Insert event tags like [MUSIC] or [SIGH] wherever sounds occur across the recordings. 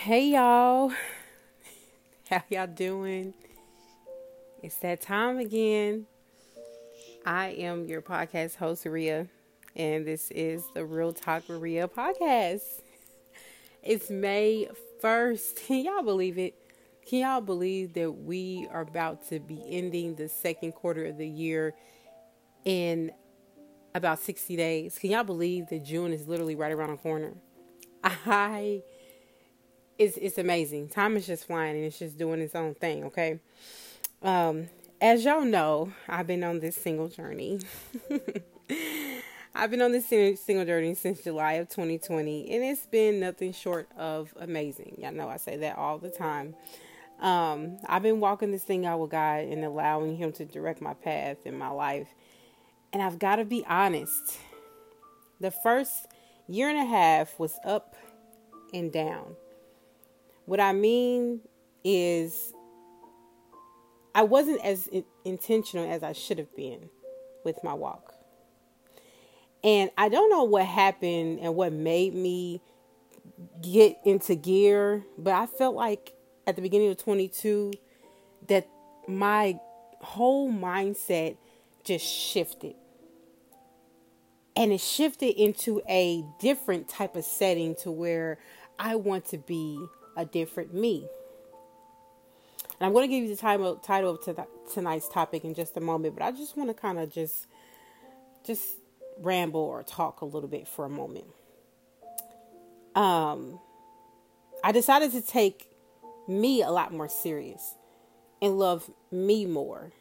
Hey y'all. How y'all doing? It's that time again. I am your podcast host, Ria, and this is the Real Talk with Ria podcast. It's May 1st. [LAUGHS] Can y'all believe it? Can y'all believe that we are about to be ending the second quarter of the year in about 60 days? Can y'all believe that June is literally right around the corner? [LAUGHS] I it's it's amazing. Time is just flying and it's just doing its own thing, okay? Um, as y'all know, I've been on this single journey. [LAUGHS] I've been on this single journey since July of 2020, and it's been nothing short of amazing. Y'all know I say that all the time. Um, I've been walking this thing out with God and allowing Him to direct my path in my life. And I've got to be honest. The first year and a half was up and down. What I mean is, I wasn't as in- intentional as I should have been with my walk. And I don't know what happened and what made me get into gear, but I felt like at the beginning of 22 that my whole mindset just shifted. And it shifted into a different type of setting to where I want to be a different me. And I'm going to give you the title title of to tonight's topic in just a moment, but I just want to kind of just just ramble or talk a little bit for a moment. Um, I decided to take me a lot more serious and love me more.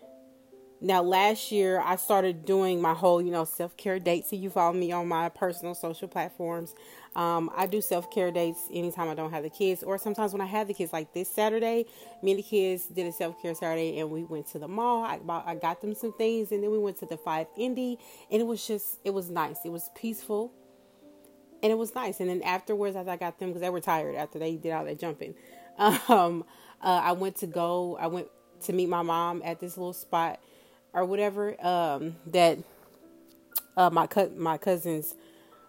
Now, last year I started doing my whole, you know, self care dates. So you follow me on my personal social platforms. Um, I do self care dates anytime I don't have the kids, or sometimes when I have the kids. Like this Saturday, me and the kids did a self care Saturday, and we went to the mall. I, I got them some things, and then we went to the Five Indie, and it was just, it was nice. It was peaceful, and it was nice. And then afterwards, as I got them, because they were tired after they did all that jumping, [LAUGHS] um, uh, I went to go. I went to meet my mom at this little spot or whatever um, that uh, my co- my cousin's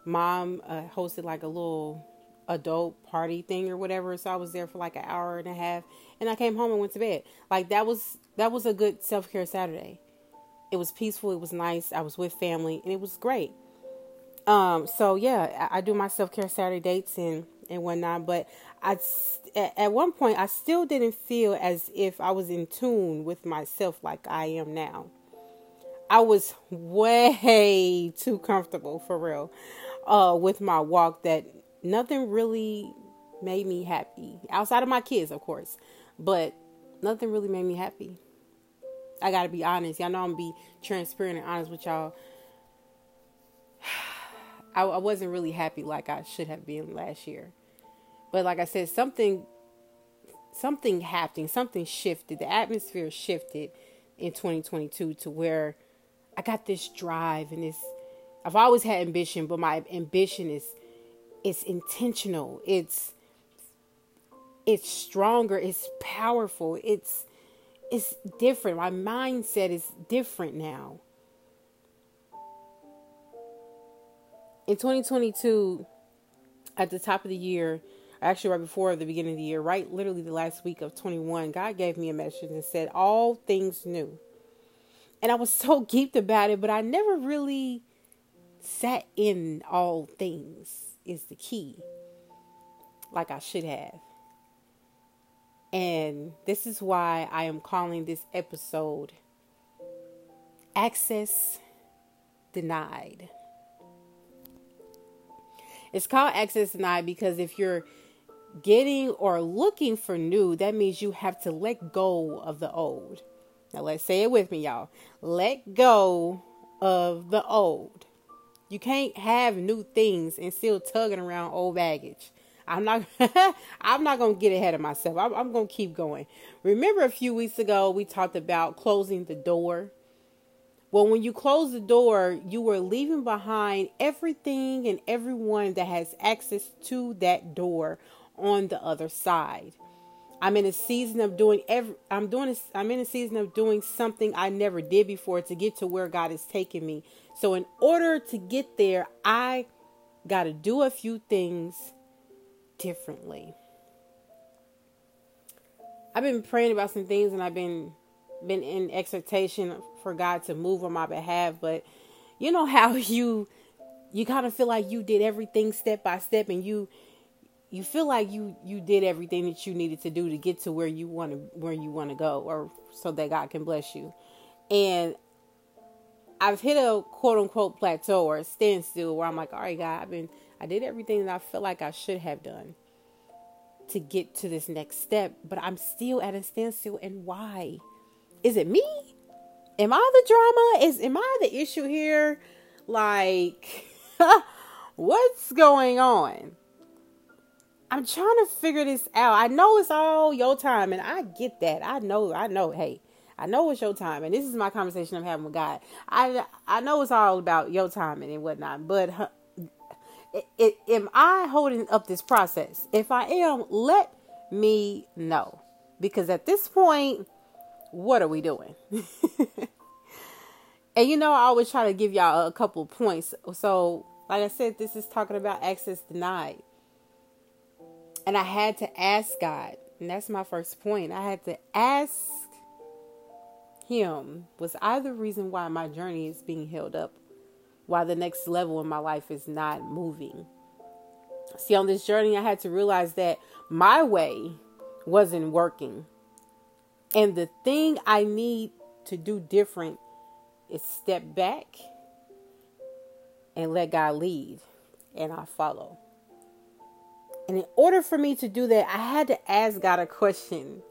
mom uh, hosted like a little adult party thing or whatever. So I was there for like an hour and a half, and I came home and went to bed. Like that was that was a good self care Saturday. It was peaceful. It was nice. I was with family, and it was great. Um, so yeah, I, I do my self care Saturday dates and and whatnot. But I at one point I still didn't feel as if I was in tune with myself like I am now. I was way [LAUGHS] too comfortable for real uh, with my walk that nothing really made me happy outside of my kids, of course, but nothing really made me happy. I gotta be honest. Y'all know I'm be transparent and honest with y'all. [SIGHS] I, I wasn't really happy like I should have been last year, but like I said, something something happened, something shifted. The atmosphere shifted in 2022 to where I got this drive and this I've always had ambition, but my ambition is it's intentional. It's it's stronger, it's powerful. It's it's different. My mindset is different now. In 2022, at the top of the year, actually right before the beginning of the year, right literally the last week of 21, God gave me a message and said, All things new. And I was so [LAUGHS] geeked about it, but I never really sat in all things, is the key, like I should have. And this is why I am calling this episode Access Denied. It's called Access Denied because if you're getting or looking for new, that means you have to let go of the old. Now, let's say it with me, y'all. Let go of the old. You can't have new things and still tugging around old baggage. I'm not. [LAUGHS] I'm not gonna get ahead of myself. I'm, I'm gonna keep going. Remember, a few weeks ago we talked about closing the door. Well, when you close the door, you were leaving behind everything and everyone that has access to that door on the other side. I'm in a season of doing every I'm doing a, I'm in a season of doing something I never did before to get to where God is taking me. So in order to get there, I got to do a few things differently. I've been praying about some things and I've been been in expectation for God to move on my behalf, but you know how [LAUGHS] you you kind of feel like you did everything step by step and you you feel like you you did everything that you needed to do to get to where you want to where you want to go or so that God can bless you. And I've hit a quote unquote plateau or a standstill where I'm like, all right, God, I've been I did everything that I feel like I should have done to get to this next step, but I'm still at a standstill. And why? Is it me? Am I the drama? Is am I the issue here? Like, [LAUGHS] what's going on? I'm trying to figure this out. I know it's all your time, and I get that. I know, I know. Hey, I know it's your time, and this is my conversation I'm having with God. I I know it's all about your timing and whatnot, but it, it, am I holding up this process? If I am, let me know. Because at this point, what are we doing? [LAUGHS] and you know, I always try to give y'all a couple points. So, like I said, this is talking about access denied. And I had to ask God, and that's my first point. I had to ask Him, was I the reason why my journey is being held up? Why the next level in my life is not moving? See, on this journey, I had to realize that my way wasn't working. And the thing I need to do different is step back and let God lead, and I follow. And in order for me to do that, I had to ask God a question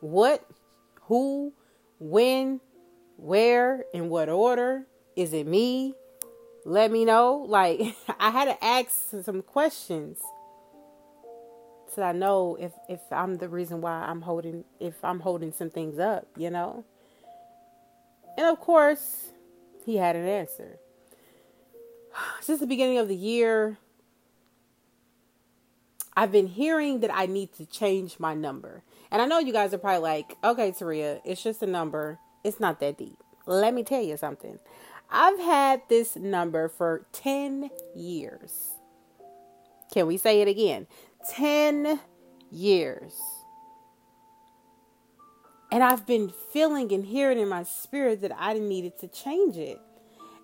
What, who, when, where, in what order? Is it me? Let me know. Like, [LAUGHS] I had to ask some questions so I know if, if I'm the reason why I'm holding, if I'm holding some things up, you know? And of course, he had an answer. [SIGHS] Since the beginning of the year, I've been hearing that I need to change my number. And I know you guys are probably like, okay, Taria, it's just a number. It's not that deep. Let me tell you something. I've had this number for 10 years. Can we say it again? 10 years. And I've been feeling and hearing in my spirit that I needed to change it.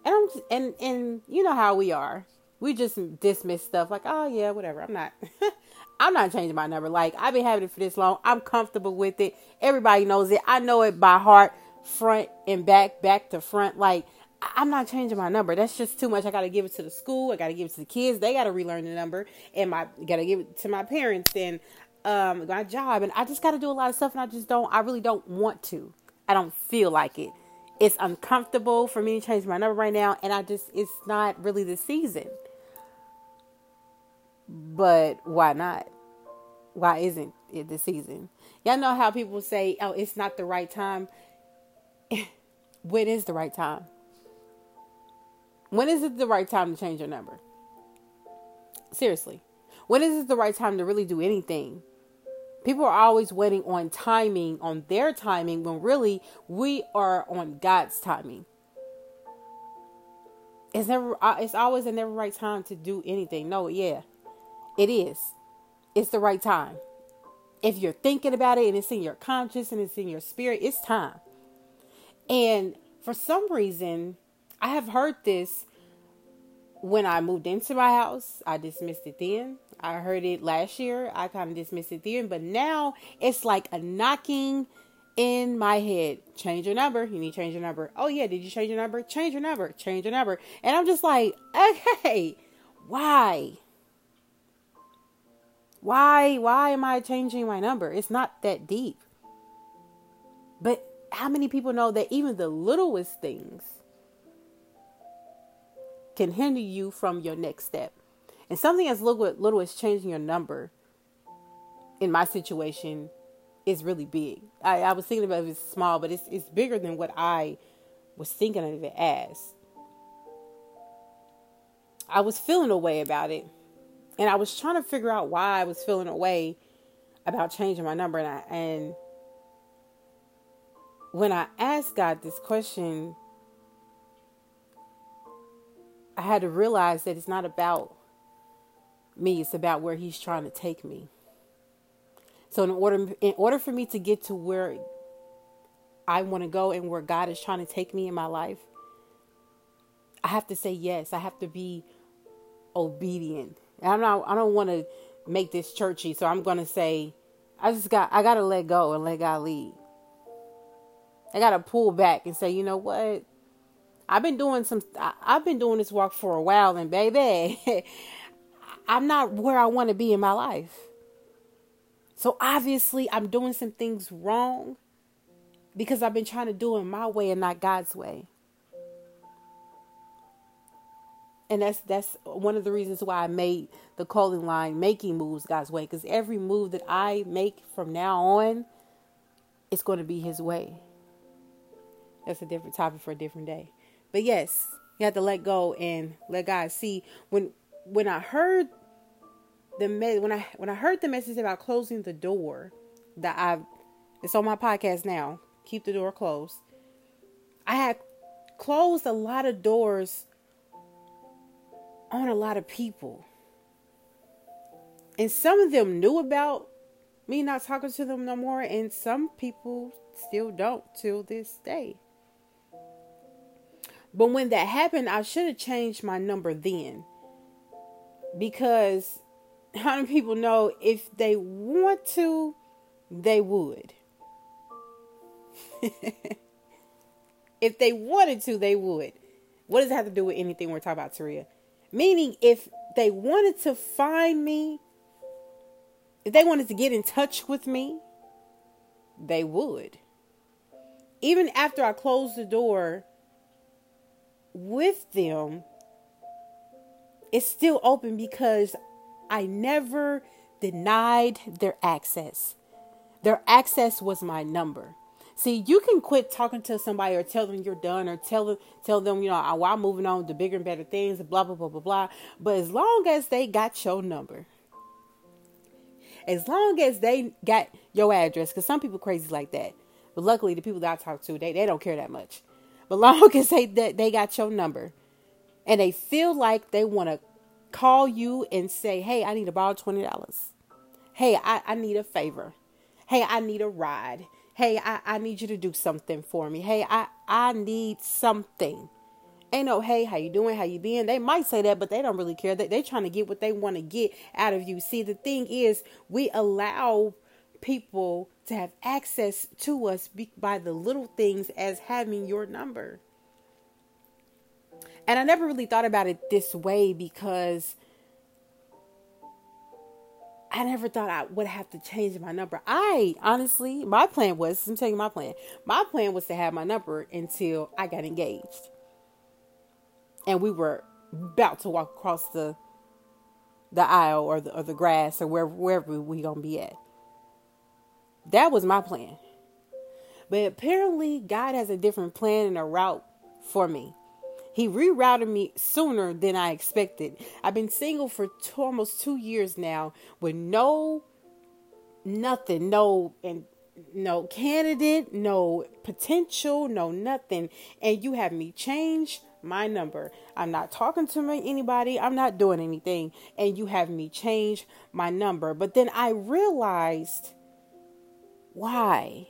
And I'm just, and and you know how we are we just dismiss stuff like, oh yeah, whatever. I'm not, [LAUGHS] I'm not changing my number. Like I've been having it for this long. I'm comfortable with it. Everybody knows it. I know it by heart, front and back, back to front. Like I'm not changing my number. That's just too much. I got to give it to the school. I got to give it to the kids. They got to relearn the number, and my got to give it to my parents and um my job. And I just got to do a lot of stuff, and I just don't. I really don't want to. I don't feel like it. It's uncomfortable for me to change my number right now, and I just it's not really the season. But why not? Why isn't it the season? Y'all know how people say, oh, it's not the right time. [LAUGHS] when is the right time? When is it the right time to change your number? Seriously. When is it the right time to really do anything? People are always waiting on timing, on their timing, when really we are on God's timing. It's never. Uh, it's always a never right time to do anything. No, yeah, it is. It's the right time. If you're thinking about it and it's in your conscience and it's in your spirit, it's time. And for some reason, I have heard this when I moved into my house. I dismissed it then. I heard it last year. I kind of dismissed it then. But now it's like a knocking in my head. Change your number. You need to change your number. Oh, yeah. Did you change your number? Change your number. Change your number. And I'm just like, okay, why? Why why am I changing my number? It's not that deep. But how many people know that even the littlest things can hinder you from your next step? And something as little, little as changing your number in my situation is really big. I, I was thinking about it as small, but it's it's bigger than what I was thinking of it as. I was feeling a way about it and I was trying to figure out why I was feeling a way about changing my number. And, I, and when I asked God this question, I had to realize that it's not about me, it's about where He's trying to take me. So in order in order for me to get to where I want to go and where God is trying to take me in my life, I have to say yes. I have to be obedient. I'm not I don't want to make this churchy, so I'm going to say I just got I got to let go and let God lead. I got to pull back and say, "You know what? I've been doing some I, I've been doing this walk for a while and baby, [LAUGHS] I'm not where I want to be in my life. So obviously, I'm doing some things wrong because I've been trying to do it my way and not God's way. And that's that's one of the reasons why I made the calling line making moves God's way because every move that I make from now on it's going to be his way. That's a different topic for a different day. But yes, you have to let go and let God see when when I heard the when I when I heard the message about closing the door that I it's on my podcast now. Keep the door closed. I had closed a lot of doors on a lot of people. And some of them knew about me not talking to them no more, and some people still don't till this day. But when that happened, I should have changed my number then. Because [LAUGHS] how many people know if they want to, they would? [LAUGHS] if they wanted to, they would. What does it have to do with anything we're talking about, Taria? Meaning, if they wanted to find me, if they wanted to get in touch with me, they would. Even after I closed the door with them, it's still open because I never denied their access. Their access was my number. See, you can quit talking to somebody or tell them you're done or tell them tell them, you know, oh, I'm moving on to bigger and better things, blah blah blah blah blah. But as long as they got your number, as long as they got your address, because some people crazy like that. But luckily the people that I talk to, they, they don't care that much. But [LAUGHS] long as they that they got your number and they feel like they want to call you and say, Hey, I need to borrow twenty dollars. Hey, I, I need a favor. Hey, I need a ride hey I, I need you to do something for me. Hey i i need something. Ain't no hey how you doing? How you been? They might say that but they don't really care. They, they trying to get what they want to get out of you. See the thing is we allow people to have access to us by the little things as having your number. And i never really thought about it this way because I never thought I would have to change my number. I honestly, my plan was, I'm telling you my plan. My plan was to have my number until I got engaged. And we were about to walk across the the aisle or the or the grass or wherever wherever we gonna be at. That was my plan. But apparently God has a different plan and a route for me. He rerouted me sooner than I expected. I've been single for two, almost two years now with no, nothing, no, and no candidate, no potential, no nothing. And you have me change my number. I'm not talking to anybody. I'm not doing anything. And you have me change my number. But then I realized why.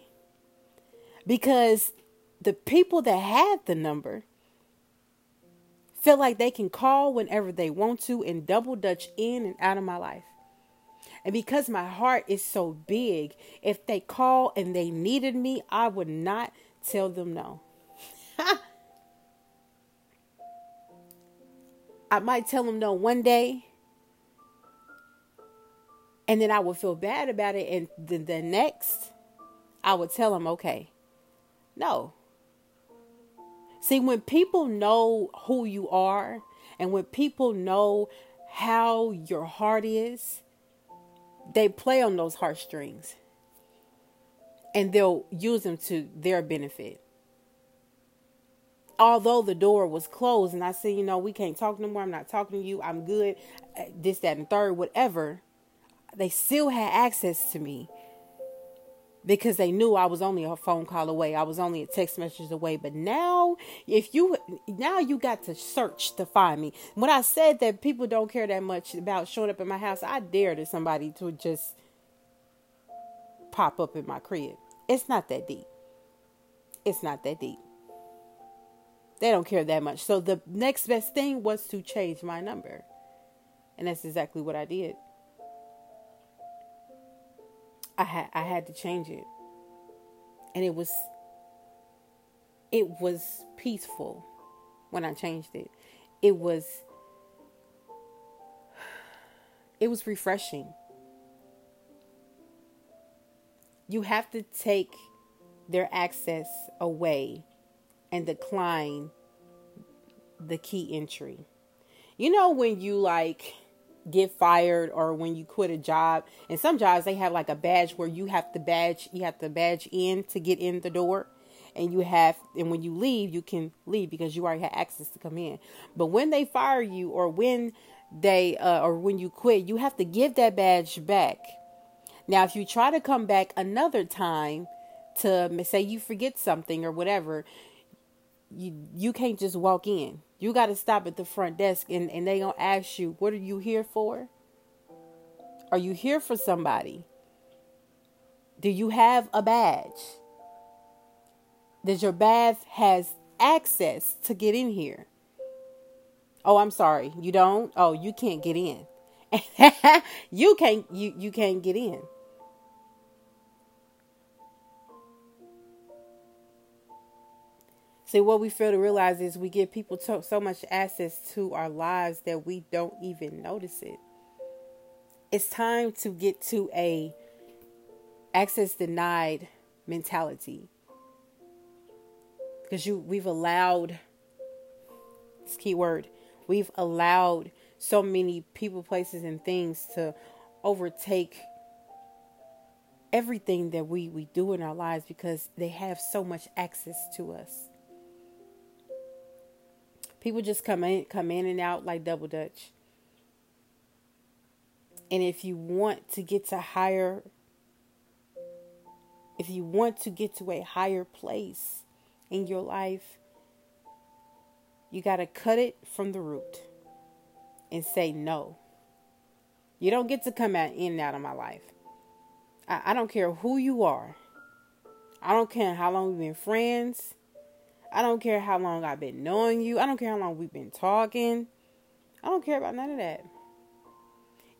Because the people that had the number feel like they can call whenever they want to and double dutch in and out of my life. And because my heart is so big, if they call and they needed me, I would not tell them no. [LAUGHS] I might tell them no one day, and then I would feel bad about it. And the, the next, I would tell them, okay, no, See, when people know who you are and when people know how your heart is, they play on those heartstrings and they'll use them to their benefit. Although the door was closed and I said, you know, we can't talk no more. I'm not talking to you. I'm good. Uh, this, that, and third, whatever. They still had access to me because they knew I was only a phone call away. I was only a text message away. But now, if you now you got to search to find me. When I said that people don't care that much about showing up at my house, I dare to somebody to just pop up in my crib. It's not that deep. It's not that deep. They don't care that much. So the next best thing was to change my number. And that's exactly what I did. I had I had to change it. And it was it was peaceful when I changed it. It was [SIGHS] it was refreshing. You have to take their access away and decline the key entry. You know when you like get fired or when you quit a job. And some jobs they have like a badge where you have to badge you have to badge in to get in the door. And you have and when you leave you can leave because you already have access to come in. But when they fire you or when they uh, or when you quit you have to give that badge back. Now if you try to come back another time to say you forget something or whatever you you can't just walk in. You got to stop at the front desk and and they going to ask you, "What are you here for?" Are you here for somebody? Do you have a badge? Does your badge has access to get in here? Oh, I'm sorry. You don't? Oh, you can't get in. [LAUGHS] you can't you you can't get in. See, what we fail to realize is we give people to, so much access to our lives that we don't even notice it. It's time to get to a access denied mentality because you we've allowed this key word we've allowed so many people places and things to overtake everything that we we do in our lives because they have so much access to us People just come in come in and out like double dutch. And if you want to get to higher if you want to get to a higher place in your life, you got to cut it from the root and say no. You don't get to come out in and out of my life. I, I don't care who you are. I don't care how long we've been friends. I don't care how long I've been knowing you. I don't care how long we've been talking. I don't care about none of that.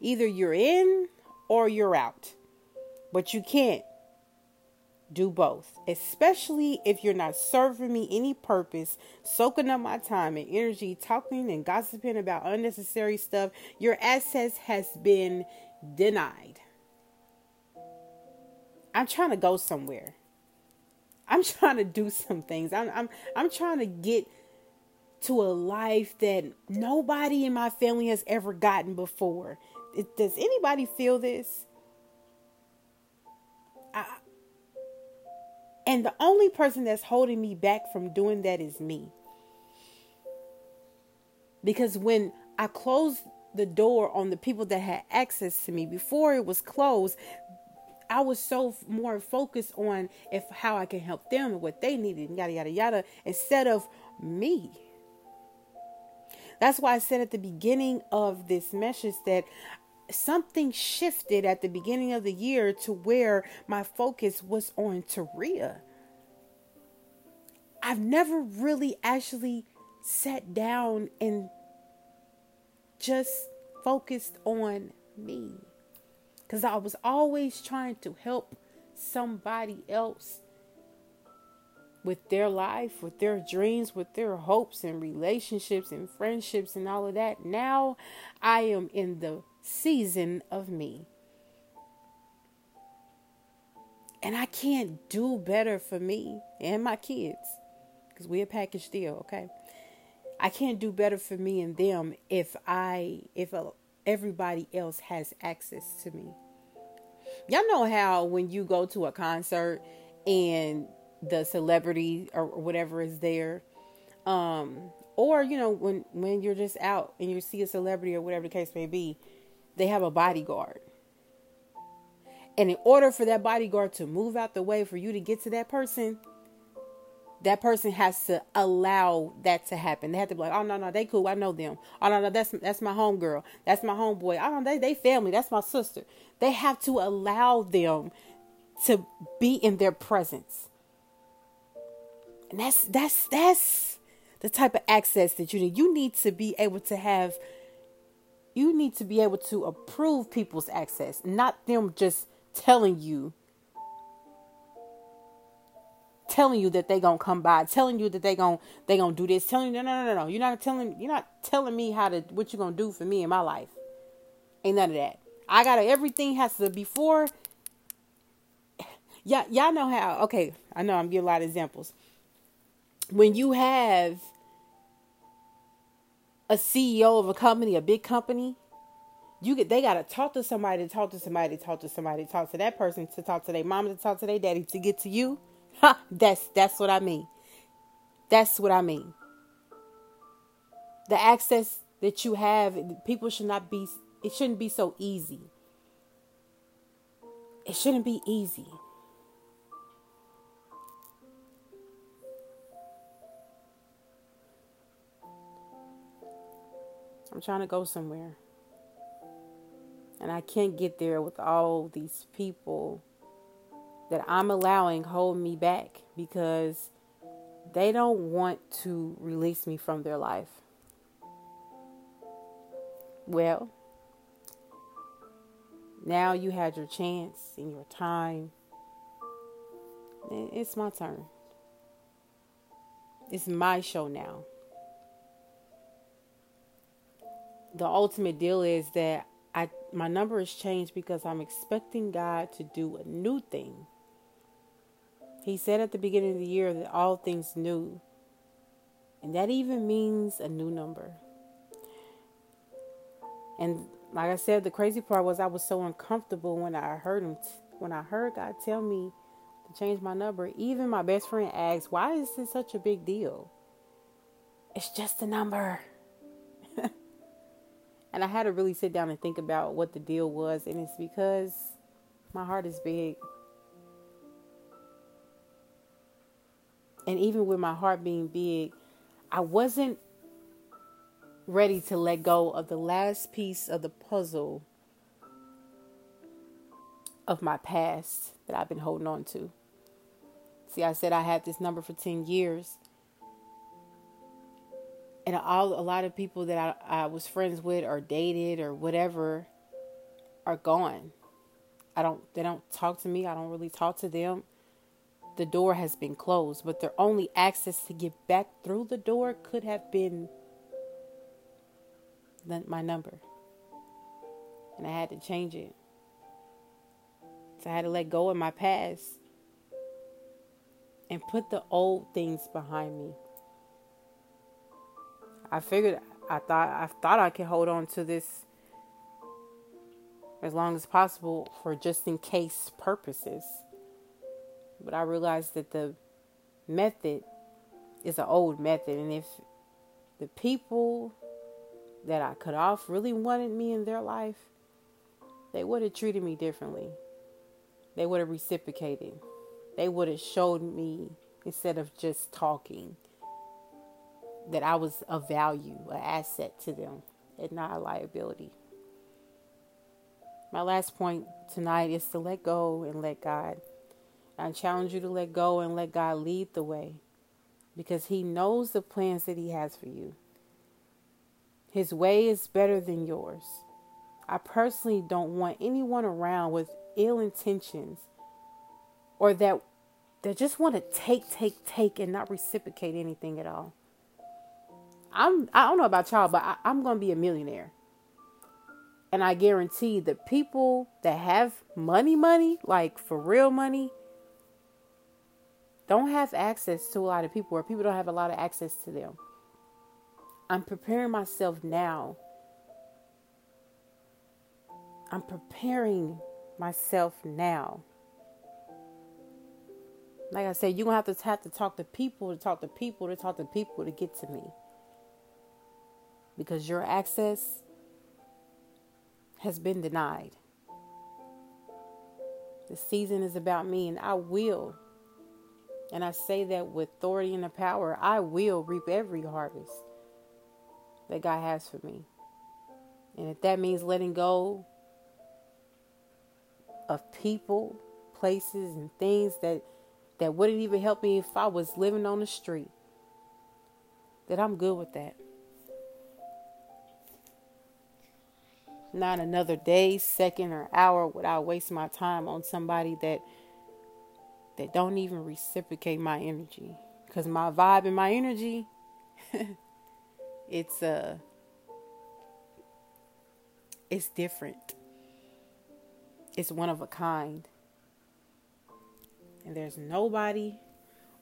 Either you're in or you're out. But you can't do both, especially if you're not serving me any purpose, soaking up my time and energy, talking and gossiping about unnecessary stuff. Your access has been denied. I'm trying to go somewhere. I'm trying to do some things. I'm I'm I'm trying to get to a life that nobody in my family has ever gotten before. It, does anybody feel this? I, and the only person that's holding me back from doing that is me. Because when I closed the door on the people that had access to me before it was closed, I was so more focused on if how I can help them and what they needed yada yada yada instead of me. That's why I said at the beginning of this message that something shifted at the beginning of the year to where my focus was on Taria. I've never really actually sat down and just focused on me because I was always trying to help somebody else with their life, with their dreams, with their hopes and relationships and friendships and all of that. Now I am in the season of me. And I can't do better for me and my kids because we're a package deal, okay? I can't do better for me and them if I if a, everybody else has access to me. Y'all know how when you go to a concert and the celebrity or whatever is there, um, or you know when when you're just out and you see a celebrity or whatever the case may be, they have a bodyguard. And in order for that bodyguard to move out the way for you to get to that person, that person has to allow that to happen. They have to be like, oh no, no, they cool. I know them. Oh no, no, that's that's my homegirl. That's my homeboy. Oh no, they they family. That's my sister. They have to allow them to be in their presence. And that's that's that's the type of access that you need. You need to be able to have you need to be able to approve people's access, not them just telling you telling you that they gonna come by, telling you that they gonna they gonna do this, telling you no no no no. You're not telling you're not telling me how to what you're gonna do for me in my life. Ain't none of that. I gotta everything has to before y'all y'all know how okay, I know I'm giving a lot of examples. When you have a CEO of a company, a big company, you get they gotta talk to somebody, talk to somebody, talk to somebody, talk to that person, to talk to their mom, to talk to their daddy, to get to you. Ha, that's that's what I mean. That's what I mean. The access that you have, people should not be it shouldn't be so easy. It shouldn't be easy. I'm trying to go somewhere. And I can't get there with all these people that I'm allowing hold me back because they don't want to release me from their life. Well, now you had your chance and your time. It's my turn. It's my show now. The ultimate deal is that I my number has changed because I'm expecting God to do a new thing. He said at the beginning of the year that all things new. And that even means a new number. And like I said, the crazy part was I was so uncomfortable when I heard him, t- when I heard God tell me to change my number. Even my best friend asked, Why is this such a big deal? It's just a number. [LAUGHS] and I had to really sit down and think about what the deal was. And it's because my heart is big. And even with my heart being big, I wasn't ready to let go of the last piece of the puzzle of my past that I've been holding on to. See, I said I had this number for 10 years. And all a lot of people that I, I was friends with or dated or whatever are gone. I don't they don't talk to me. I don't really talk to them the door has been closed, but their only access to get back through the door could have been my number. And I had to change it. So I had to let go of my past and put the old things behind me. I figured I thought I thought I could hold on to this as long as possible for just in case purposes. But I realized that the method is an old method. And if the people that I cut off really wanted me in their life, they would have treated me differently. They would have reciprocated. They would have showed me, instead of just talking, that I was a value, an asset to them, and not a liability. My last point tonight is to let go and let God. I challenge you to let go and let God lead the way because He knows the plans that He has for you. His way is better than yours. I personally don't want anyone around with ill intentions or that that just want to take, take, take and not reciprocate anything at all. I'm I don't know about y'all, but I, I'm gonna be a millionaire. And I guarantee the people that have money, money, like for real money, don't have access to a lot of people or people don't have a lot of access to them. I'm preparing myself now. I'm preparing myself now. Like I said, you're gonna have to have to talk to people to talk to people to talk to people to get to me. Because your access has been denied. The season is about me, and I will and I say that with authority and the power. I will reap every harvest that God has for me. And if that means letting go of people, places and things that that wouldn't even help me if I was living on the street. That I'm good with that. Not another day, second, or hour would I waste my time on somebody that that don't even reciprocate my energy. Cause my vibe and my energy, [LAUGHS] it's uh it's different. It's one of a kind. And there's nobody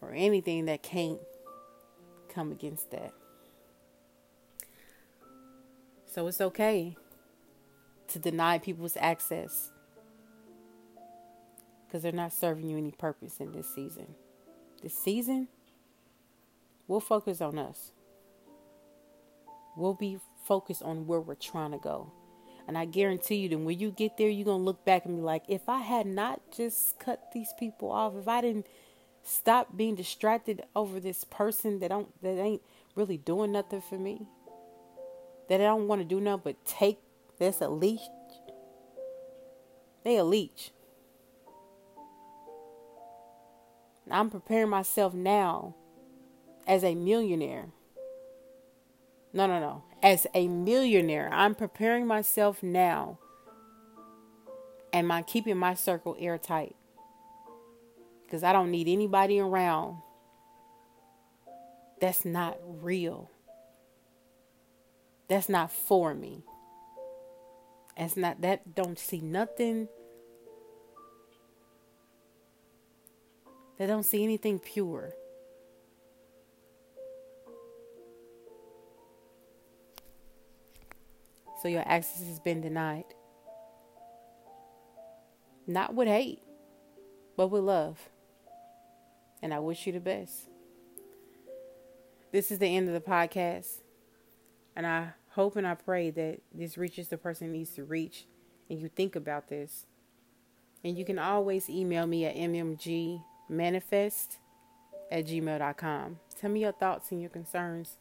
or anything that can't come against that. So it's okay to deny people's access because they're not serving you any purpose in this season. This season, we'll focus on us. We'll be focused on where we're trying to go. And I guarantee you that when you get there, you're going to look back and be like, if I had not just cut these people off, if I didn't stop being distracted over this person that don't that ain't really doing nothing for me, that I don't want to do nothing but take this a leech. They a leech. I'm preparing myself now as a millionaire. No, no, no. As a millionaire, I'm preparing myself now. And I'm keeping my circle airtight. Because I don't need anybody around that's not real. That's not for me. That's not that don't see nothing They don't see anything pure. So your access has been denied. Not with hate, but with love. And I wish you the best. This is the end of the podcast. And I hope and I pray that this reaches the person it needs to reach and you think about this. And you can always email me at mmg manifest at gmail.com. Tell me your thoughts and your concerns.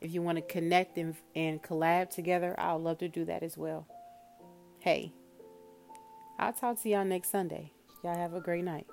If you want to connect and, and collab together, I would love to do that as well. Hey, I'll talk to y'all next Sunday. Y'all have a great night.